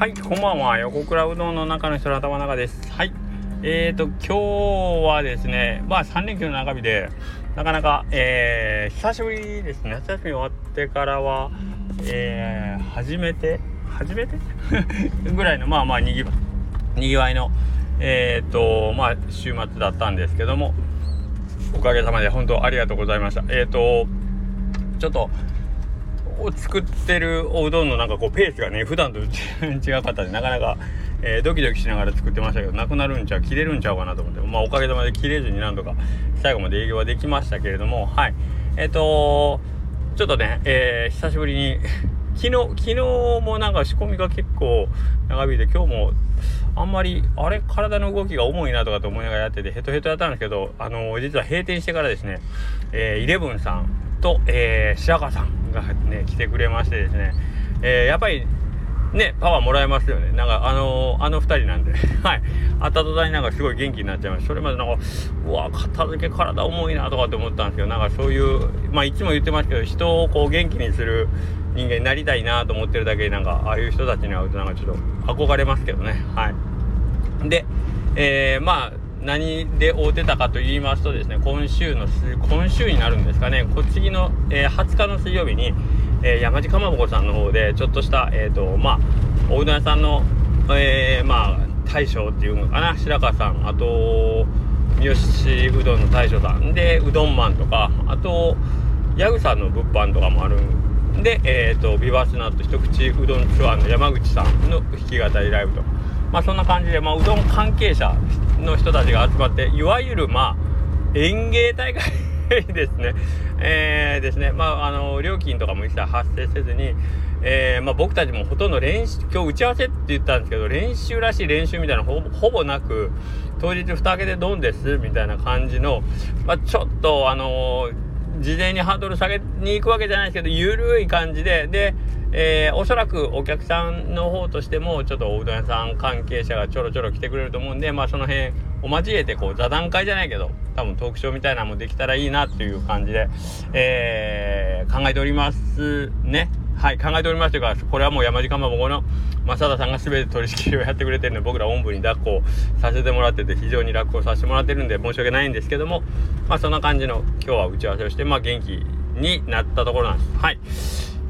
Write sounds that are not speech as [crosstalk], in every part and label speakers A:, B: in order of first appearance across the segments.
A: はい、こんばんは。横倉うどんの中の人の頭の中です。はい。えーと、今日はですね、まあ3連休の中日で、なかなか、えー、久しぶりですね。夏休み終わってからは、えー、初めて、初めて？[laughs] ぐらいの、まあまあにぎ、わいの、えーと、まあ週末だったんですけども、おかげさまで本当ありがとうございました。えーと、ちょっと、を作ってるおうどんのなんかこうペースがね普段と違かったんでなかなか、えー、ドキドキしながら作ってましたけどなくなるんちゃう切れるんちゃうかなと思ってまあおかげさまで切れずになんとか最後まで営業はできましたけれどもはい。えっ、ー、とちょっとね、えー、久しぶりに [laughs] 昨日昨日もなんか仕込みが結構長引いて今日もあんまりあれ体の動きが重いなとかと思いながらやっててヘトヘトやったんですけどあの実は閉店してからですね、えー、イレブンさんと、えー、白川さんがね、来てくれましてですね、えー、やっぱり、ね、パワーもらえますよね。なんか、あのー、あの二人なんで、[laughs] はい。あった途端になんかすごい元気になっちゃいまし。それまでなんか、うわ、片付け体重いなとかって思ったんですけど、なんかそういう、まあいつも言ってますけど、人をこう元気にする人間になりたいなと思ってるだけで、なんか、ああいう人たちに会うとなんかちょっと憧れますけどね。はい。で、えー、まあ、何で会うてたかと言いますとですね今週の今週になるんですかね。こ次の、えー、20日の水曜日に、えー、山地かまぼこさんの方でちょっとしたえっ、ー、とまあおうどん屋さんの、えー、まあ大将っていうのかな。白川さん。あと三好うどんの大将さんでうどんマンとか。あとヤグさんの物販とかもあるんでえっ、ー、とビバスナット一口うどんツアーの山口さんの弾き語りライブとまあそんな感じで、まあ、うどん関係者の人たちが集まっていわゆるまあ園芸大会ですね。[laughs] えー、ですね。まあ、あの、料金とかも一切発生せずに、えー、まあ、僕たちもほとんど練習、今日打ち合わせって言ったんですけど、練習らしい練習みたいなほほぼなく、当日蓋開けてドンです、みたいな感じの、まあ、ちょっと、あの事前にハードル下げに行くわけじゃないですけど、ゆるい感じで、で、えー、おそらくお客さんの方としてもちょっとおうどん屋さん関係者がちょろちょろ来てくれると思うんでまあその辺を交えてこう座談会じゃないけど多分トークショーみたいなのもできたらいいなっていう感じで、えー、考えておりますね。はい、考えておりますというか、これはもう山地かまぼこの正田さんが全て取り仕切りをやってくれてるんで、僕らおんぶに抱っこさせてもらってて、非常に楽をさせてもらってるんで、申し訳ないんですけども、まあそんな感じの今日は打ち合わせをして、まあ元気になったところなんです。はい。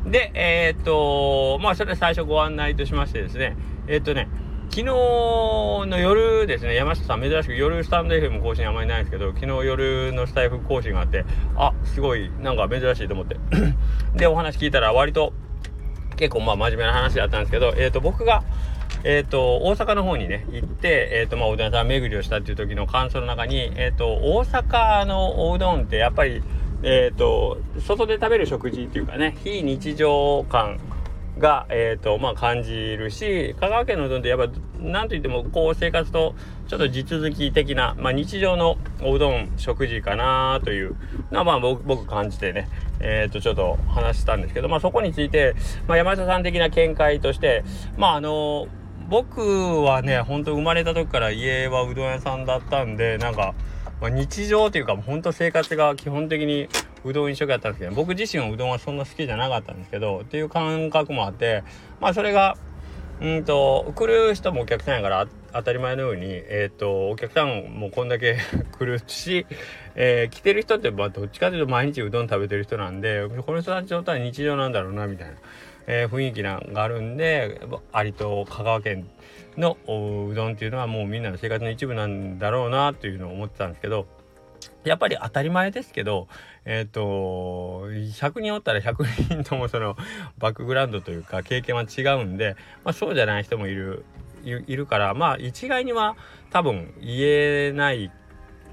A: で、えー、っと、まあ、それ最初ご案内としましてですね、えー、っとね、昨日の夜ですね、山下さん、珍しく夜スタンド FM 更新あまりないんですけど、昨日夜のスタイフ更新があって、あ、すごい、なんか珍しいと思って。[clears throat] で、お話聞いたら、割と、結構まあ真面目な話だったんですけど、えっ、と、僕が、えっ、と、大阪の方にね、行って、えっ、と、まあ、おうどん屋さん巡りをしたっていう時の感想の中に、えっ、と、大阪のおうどんってやっぱり、え、ー、と、外で食べる食事っていうかね、非日常感が、え、ー、と、まあ、感じるし、香川県のうどんってやっぱ、なんといっても、こう、生活と、ちょっと地続き的な、まあ、日常のおうどん食事かなというのは、まあ、僕、僕感じてね、え、ー、と、ちょっと話したんですけど、まあ、そこについて、まあ、山下さん的な見解として、まあ、あの僕はね、ほんと生まれた時から家はうどん屋さんだったんで、なんか、まあ、日常というかほんと生活が基本的にうどん一色やったんですけど僕自身はうどんはそんな好きじゃなかったんですけどっていう感覚もあってまあそれがうんと来る人もお客さんやから当たり前のように、えーと、お客さんもこんだけ [laughs] 来るし、えー、来てる人ってまあどっちかというと毎日うどん食べてる人なんでこの人たちのことは日常なんだろうなみたいな、えー、雰囲気なんがあるんで有と香川県のうどんっていうのはもうみんなの生活の一部なんだろうなというのを思ってたんですけどやっぱり当たり前ですけどえっ、ー、と100人おったら100人ともそのバックグラウンドというか経験は違うんで、まあ、そうじゃない人もいるいるからまあ一概には多分言えない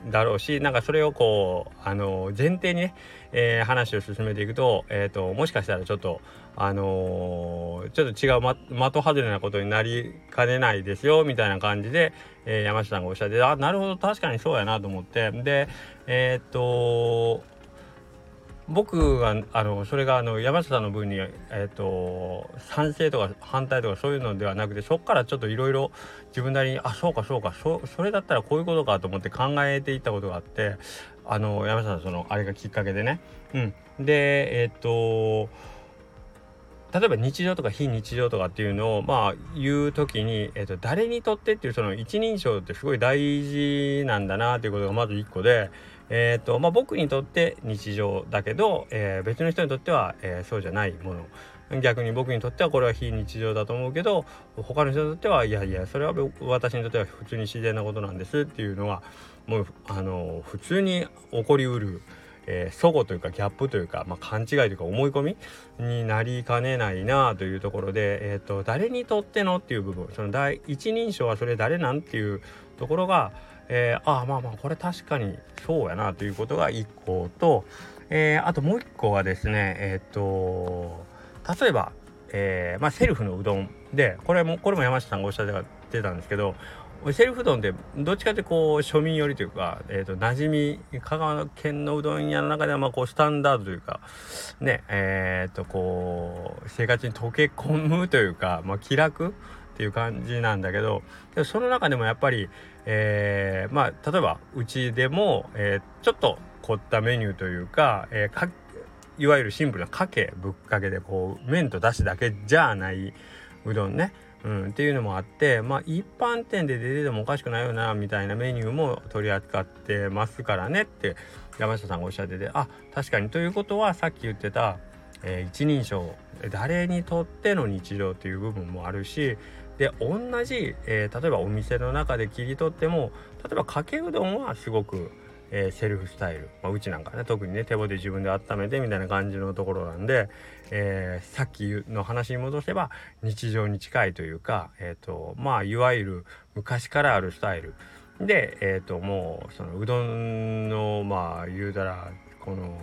A: だろうしなんかそれをこうあの前提にね、えー、話を進めていくと,、えーと、もしかしたらちょっとあのー、ちょっと違う的外れなことになりかねないですよみたいな感じで、えー、山下さんがおっしゃってあなるほど確かにそうやなと思って。でえっ、と僕があのそれがあの山下さんの分に、えーと、賛成とか反対とかそういうのではなくてそこからちょっといろいろ自分なりにあそうかそうかそそれだったらこういうことかと思って考えていったことがあってあの山下さんそのあれがきっかけでね。うん、でえっ、ー、と例えば日常とか非日常とかっていうのをまあ言う時に、えーと、誰にとってっていうその一人称ってすごい大事なんだなっていうことがまず一個で、えーとまあ、僕にとって日常だけど、えー、別の人にとっては、えー、そうじゃないもの逆に僕にとってはこれは非日常だと思うけど他の人にとってはいやいやそれは私にとっては普通に自然なことなんですっていうのはもうあの普通に起こりうる。えー、齟齬というかギャップというか、まあ、勘違いというか思い込みになりかねないなというところで、えーと、誰にとってのっていう部分その第一人称はそれ誰なんっていうところが、えー、ああまあまあこれ確かにそうやなということが1個と、えー、あともう1個はですねえっ、と例えば、えまあ、セルフのうどんでこれもこれも山下さんがおっしゃってたんですけどセルフうどんってどっちかってこう庶民寄りというか、えーと、馴染み香川県のうどん屋の中ではまあこうスタンダードというかねえっ、とこう生活に溶け込むというか、まあ、気楽っていう感じなんだけどその中でもやっぱり、えー、まあ例えばうちでも、えー、ちょっと凝ったメニューというか,、えー、かいわゆるシンプルなかけぶっかけでこう麺とだしだけじゃないうどんね。うん、っていうのもあってまあ一般店で出ててもおかしくないよなみたいなメニューも取り扱ってますからね。って山下さんがおっしゃっててあ確かにということはさっき言ってた、えー、一人称誰にとっての日常っていう部分もあるしで同じ、えー、例えばお店の中で切り取っても例えばかけうどんはすごくえー、セルフスタイル、まあ、うちなんかね特にね手棒で自分で温めてみたいな感じのところなんで、えー、さっきの話に戻せば日常に近いというか、えーとまあ、いわゆる昔からあるスタイル。で、えーと、もうそのうどんのまあ言うたらこの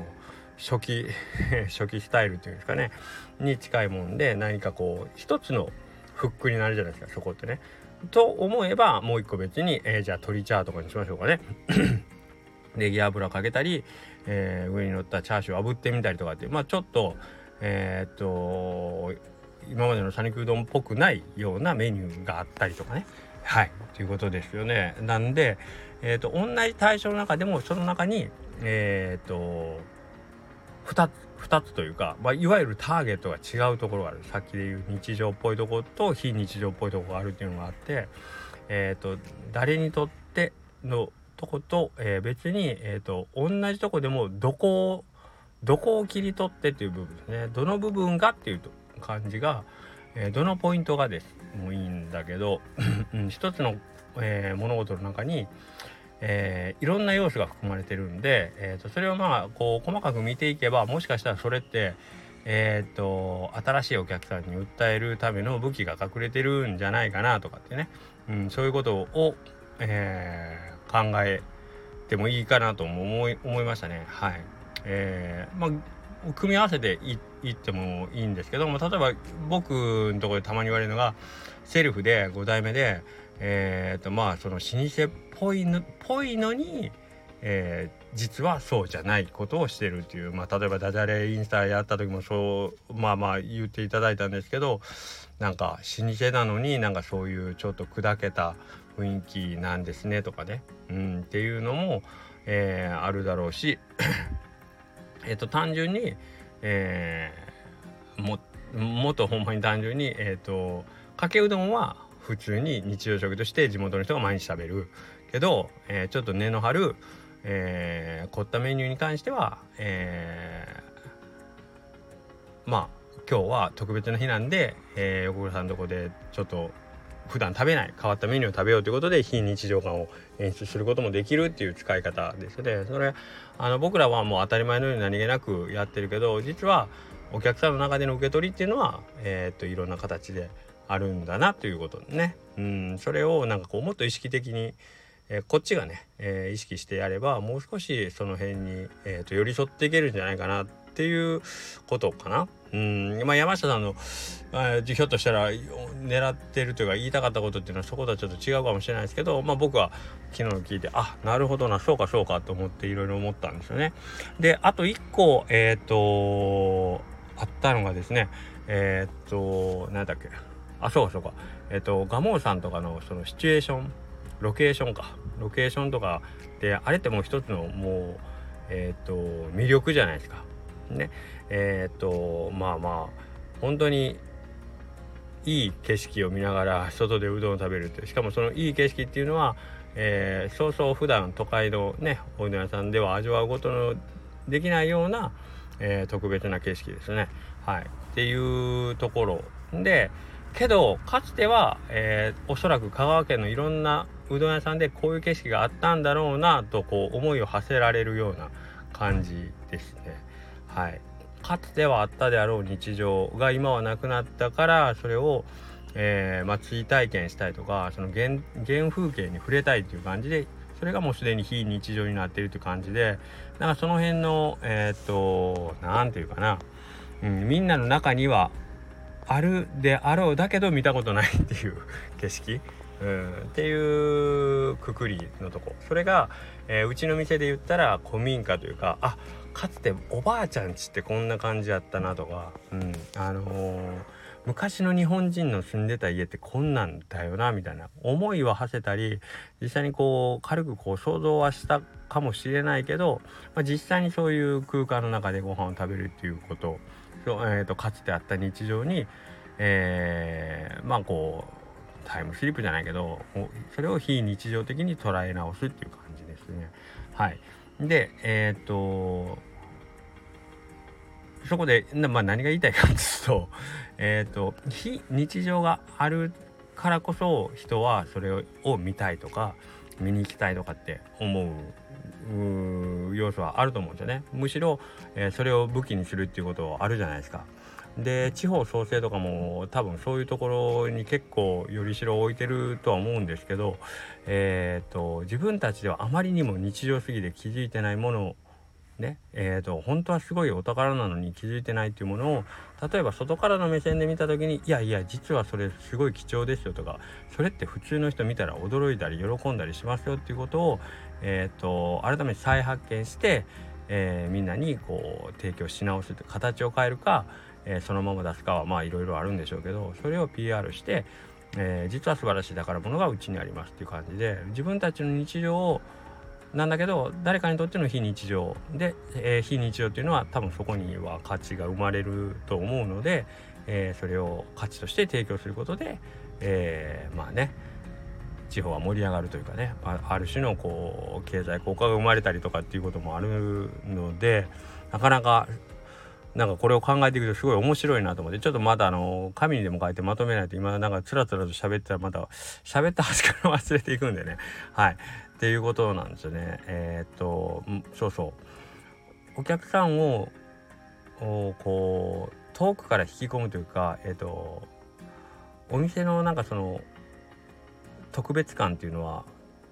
A: 初期 [laughs] 初期スタイルというんですかねに近いもんで何かこう一つのフックになるじゃないですかそこってね。と思えばもう一個別に、えー、じゃあ鶏チャーとかにしましょうかね。[clears throat] ネギ油かけたり、えー、上に乗ったチャーシューを炙ってみたりとかってまあちょっとえー、っと今までの讃岐うどんっぽくないようなメニューがあったりとかねはいということですよねなんでえー、っと同じ対象の中でもその中にえー、っと2つ2つというか、まあ、いわゆるターゲットが違うところがある。さっきで言う日常っぽいとこと非日常っぽいとこがあるっていうのがあってえっ、と誰にとってのとこと、えー、別に、えーと、同じとこでもどこをどこを切り取ってっていう部分ですね。どの部分がっていう感じが、えー、どのポイントがです。もういいんだけど一つの、えー、物事の中に、えー、いろんな要素が含まれてるんで、えーと、それをまあこう細かく見ていけばもしかしたらそれってえーと、新しいお客さんに訴えるための武器が隠れてるんじゃないかなとかってね、うん、そういうことを、えー考えてもいいかなと思い思いましたね。はい。えー、まあ組み合わせていってもいいんですけども例えば僕のところでたまに言われるのがセルフで5代目でえっ、ー、とまあその老舗っぽいのぽいのに、えー、実はそうじゃないことをしてるっていうまあ例えばダジャレインスタやった時もそうまあまあ言っていただいたんですけどなんか老舗なのになんかそういうちょっと砕けた雰囲気なんですねとかね、うん、っていうのも、えー、あるだろうし [coughs] えっと単純に、えー、ももっとほんまに単純にえっ、ー、とかけうどんは普通に日常食として地元の人が毎日食べるけど、えー、ちょっと根の張る、えー、凝ったメニューに関しては、えー、まあ今日は特別な日なんで、えー、横倉さんのとこでちょっと普段食べない変わったメニューを食べようということで非日常感を演出することもできるっていう使い方ですね。それあの僕らはもう当たり前のように何気なくやってるけど実はお客さんの中での受け取りっていうのは、えー、っといろんな形であるんだなということね。うんそれをなんかこうもっと意識的にえー、こっちがね、えー、意識してやればもう少しその辺に、えーと、寄り添っていけるんじゃないかなっていうことかな。うんまあ、山下さんの、えー、ひょっとしたら狙ってるというか言いたかったことっていうのはそことはちょっと違うかもしれないですけど、まあ、僕は昨日聞いてあなるほどなそうかそうかと思っていろいろ思ったんですよね。であと1個えっ、ー、とあったのがですねえっ、ー、と何だっけあそうそうか。えっ、ー、と蒲生さんとかのそのシチュエーションロケーションか。ロケーションとかであれってもう一つのもうえっ、と魅力じゃないですか。ね。えっ、とまあまあ本当にいい景色を見ながら外でうどんを食べるってしかもそのいい景色っていうのは、えー、そうそう普段都会のねおうどん屋さんでは味わうことのできないような、えー、特別な景色ですね。はい、っていうところ。でけどかつては、えー、おそらく香川県のいろんなうどん屋さんでこういう景色があったんだろうなとこう思いを馳せられるような感じですね。はい、かつてはあったであろう日常が今はなくなったからそれを、えー、まあ、追体験したいとかその原原風景に触れたいっていう感じでそれがもうすでに非日常になっているという感じでなんかその辺のえー、っと何て言うかな、うん、みんなの中にはあるであろうだけど見たことないっていう景色、うん、っていうくくりのとこ。それが、えー、うちの店で言ったら古民家というかあかつておばあちゃんちってこんな感じやったなとか、うん、あのー、昔の日本人の住んでた家ってこんなんだよなみたいな思いは馳せたり実際にこう軽くこう想像はしたかもしれないけど、まあ、実際にそういう空間の中でご飯を食べるっていうことえーと、かつてあった日常に、えー、まあこうタイムスリップじゃないけどそれを非日常的に捉え直すっていう感じですね。はい、でえっ、ー、とそこで、まあ、何が言いたいかというと,、えーと、非日常があるからこそ人はそれを見たいとか見に行きたいとかって思う要素はあると思うんですよね。むしろ、えー、それを武器にするっていうことはあるじゃないですか。で地方創生とかも多分そういうところに結構よりしろ置いてるとは思うんですけど、えーと、自分たちではあまりにも日常すぎて気づいてないものねえーと、本当はすごいお宝なのに気づいてないっていうものを例えば外からの目線で見た時にいやいや実はそれすごい貴重ですよとかそれって普通の人見たら驚いたり喜んだりしますよっていうことを、えーと、改めて再発見して、えー、みんなにこう提供し直すって形を変えるか、えー、そのまま出すかはまあいろいろあるんでしょうけどそれを PR して、えー、実は素晴らしい宝物がうちにありますっていう感じで自分たちの日常をなんだけど誰かにとっての非日常で、えー、非日常っていうのは多分そこには価値が生まれると思うので、えー、それを価値として提供することで、えー、まあね地方は盛り上がるというかねある種のこう経済効果が生まれたりとかっていうこともあるのでなかなかなんかこれを考えていくとすごい面白いなと思ってちょっとまだあの紙にでも書いてまとめないと今なんかつらつらと喋ったらまた喋った端から忘れていくんでね。はい。っていうことなんですよね。えー、っとそうそう。お客さんをこう遠くから引き込むというかえー、っとお店のなんかその特別感っていうのは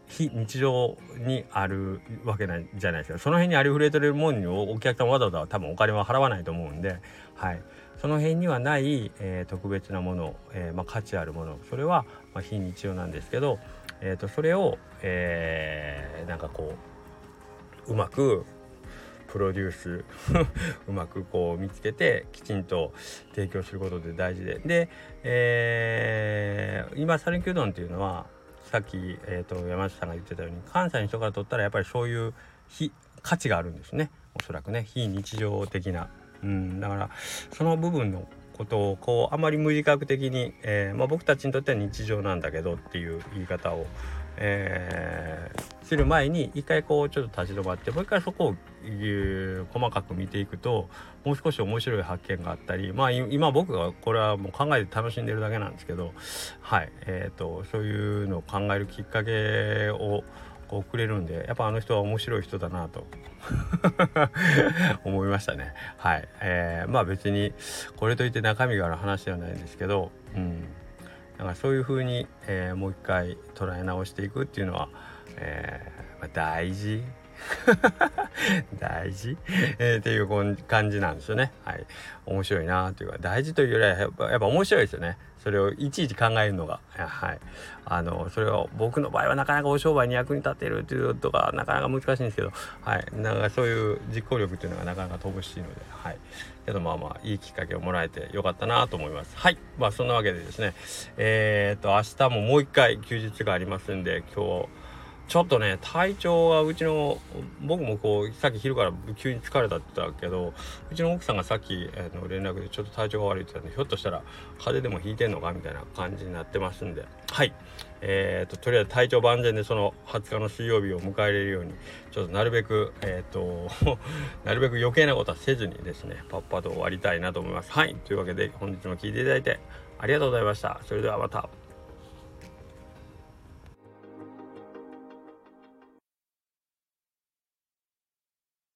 A: 非日常にあるわけないじゃないですか。その辺にありふれてるものにお客さんわざわざ多分お金は払わないと思うんで、はい、その辺にはない、えー、特別なもの、えー、まあ、価値あるものそれは、ま、非日常なんですけど、えーと、それを、えー、なんかこううまくプロデュース [laughs] うまくこう見つけてきちんと提供することで大事で。で、えー、今讃岐うどんっていうのはさっき、えーと、山下さんが言ってたように関西の人からとったらやっぱりそういう非価値があるんですね。おそらくね。非日常的な、うん、だからその部分のことをこうあまり無自覚的に、えー、まあ、僕たちにとっては日常なんだけどっていう言い方を、えー、する前に一回こうちょっと立ち止まってもう一回そこを細かく見ていくともう少し面白い発見があったりまあ今僕がこれはもう考えて楽しんでるだけなんですけどはいえーと、そういうのを考えるきっかけをこうくれるんでやっぱあの人は面白い人だなと。[laughs] 思いましたね。はい。えー、まあ別にこれといって中身がある話ではないんですけどうん。だからそういう風に、えー、もう一回捉え直していくっていうのは、えーまあ、大事 [laughs] 大事、えー、っていう感じなんですよね。はい。面白いなというか、大事というよりはやっぱやっぱ面白いですよね。それをいちいち考えるのが。はい。あの、それを僕の場合はなかなかお商売に役に立てるっていうとか、なかなか難しいんですけど、はい。なんかそういう実行力っていうのがなかなか乏しいので、はい。けどまあまあ、いいきっかけをもらえてよかったなと思います。はい。まあそんなわけでですね、えー、っと、明日ももう一回休日がありますんで、今日、ちょっとね体調がうちの僕もこうさっき昼から急に疲れたって言ったけどうちの奥さんがさっき、えー、の連絡でちょっと体調が悪いって言ったんでひょっとしたら風邪でもひいてんのかみたいな感じになってますんで。はい。えーと、とりあえず体調万全でその20日の水曜日を迎えれるようにちょっとなるべくえっ、ー、となるべく余計なことはせずにですねパッパと終わりたいなと思います。はい。というわけで本日も聴いていただいてありがとうございました。それではまた。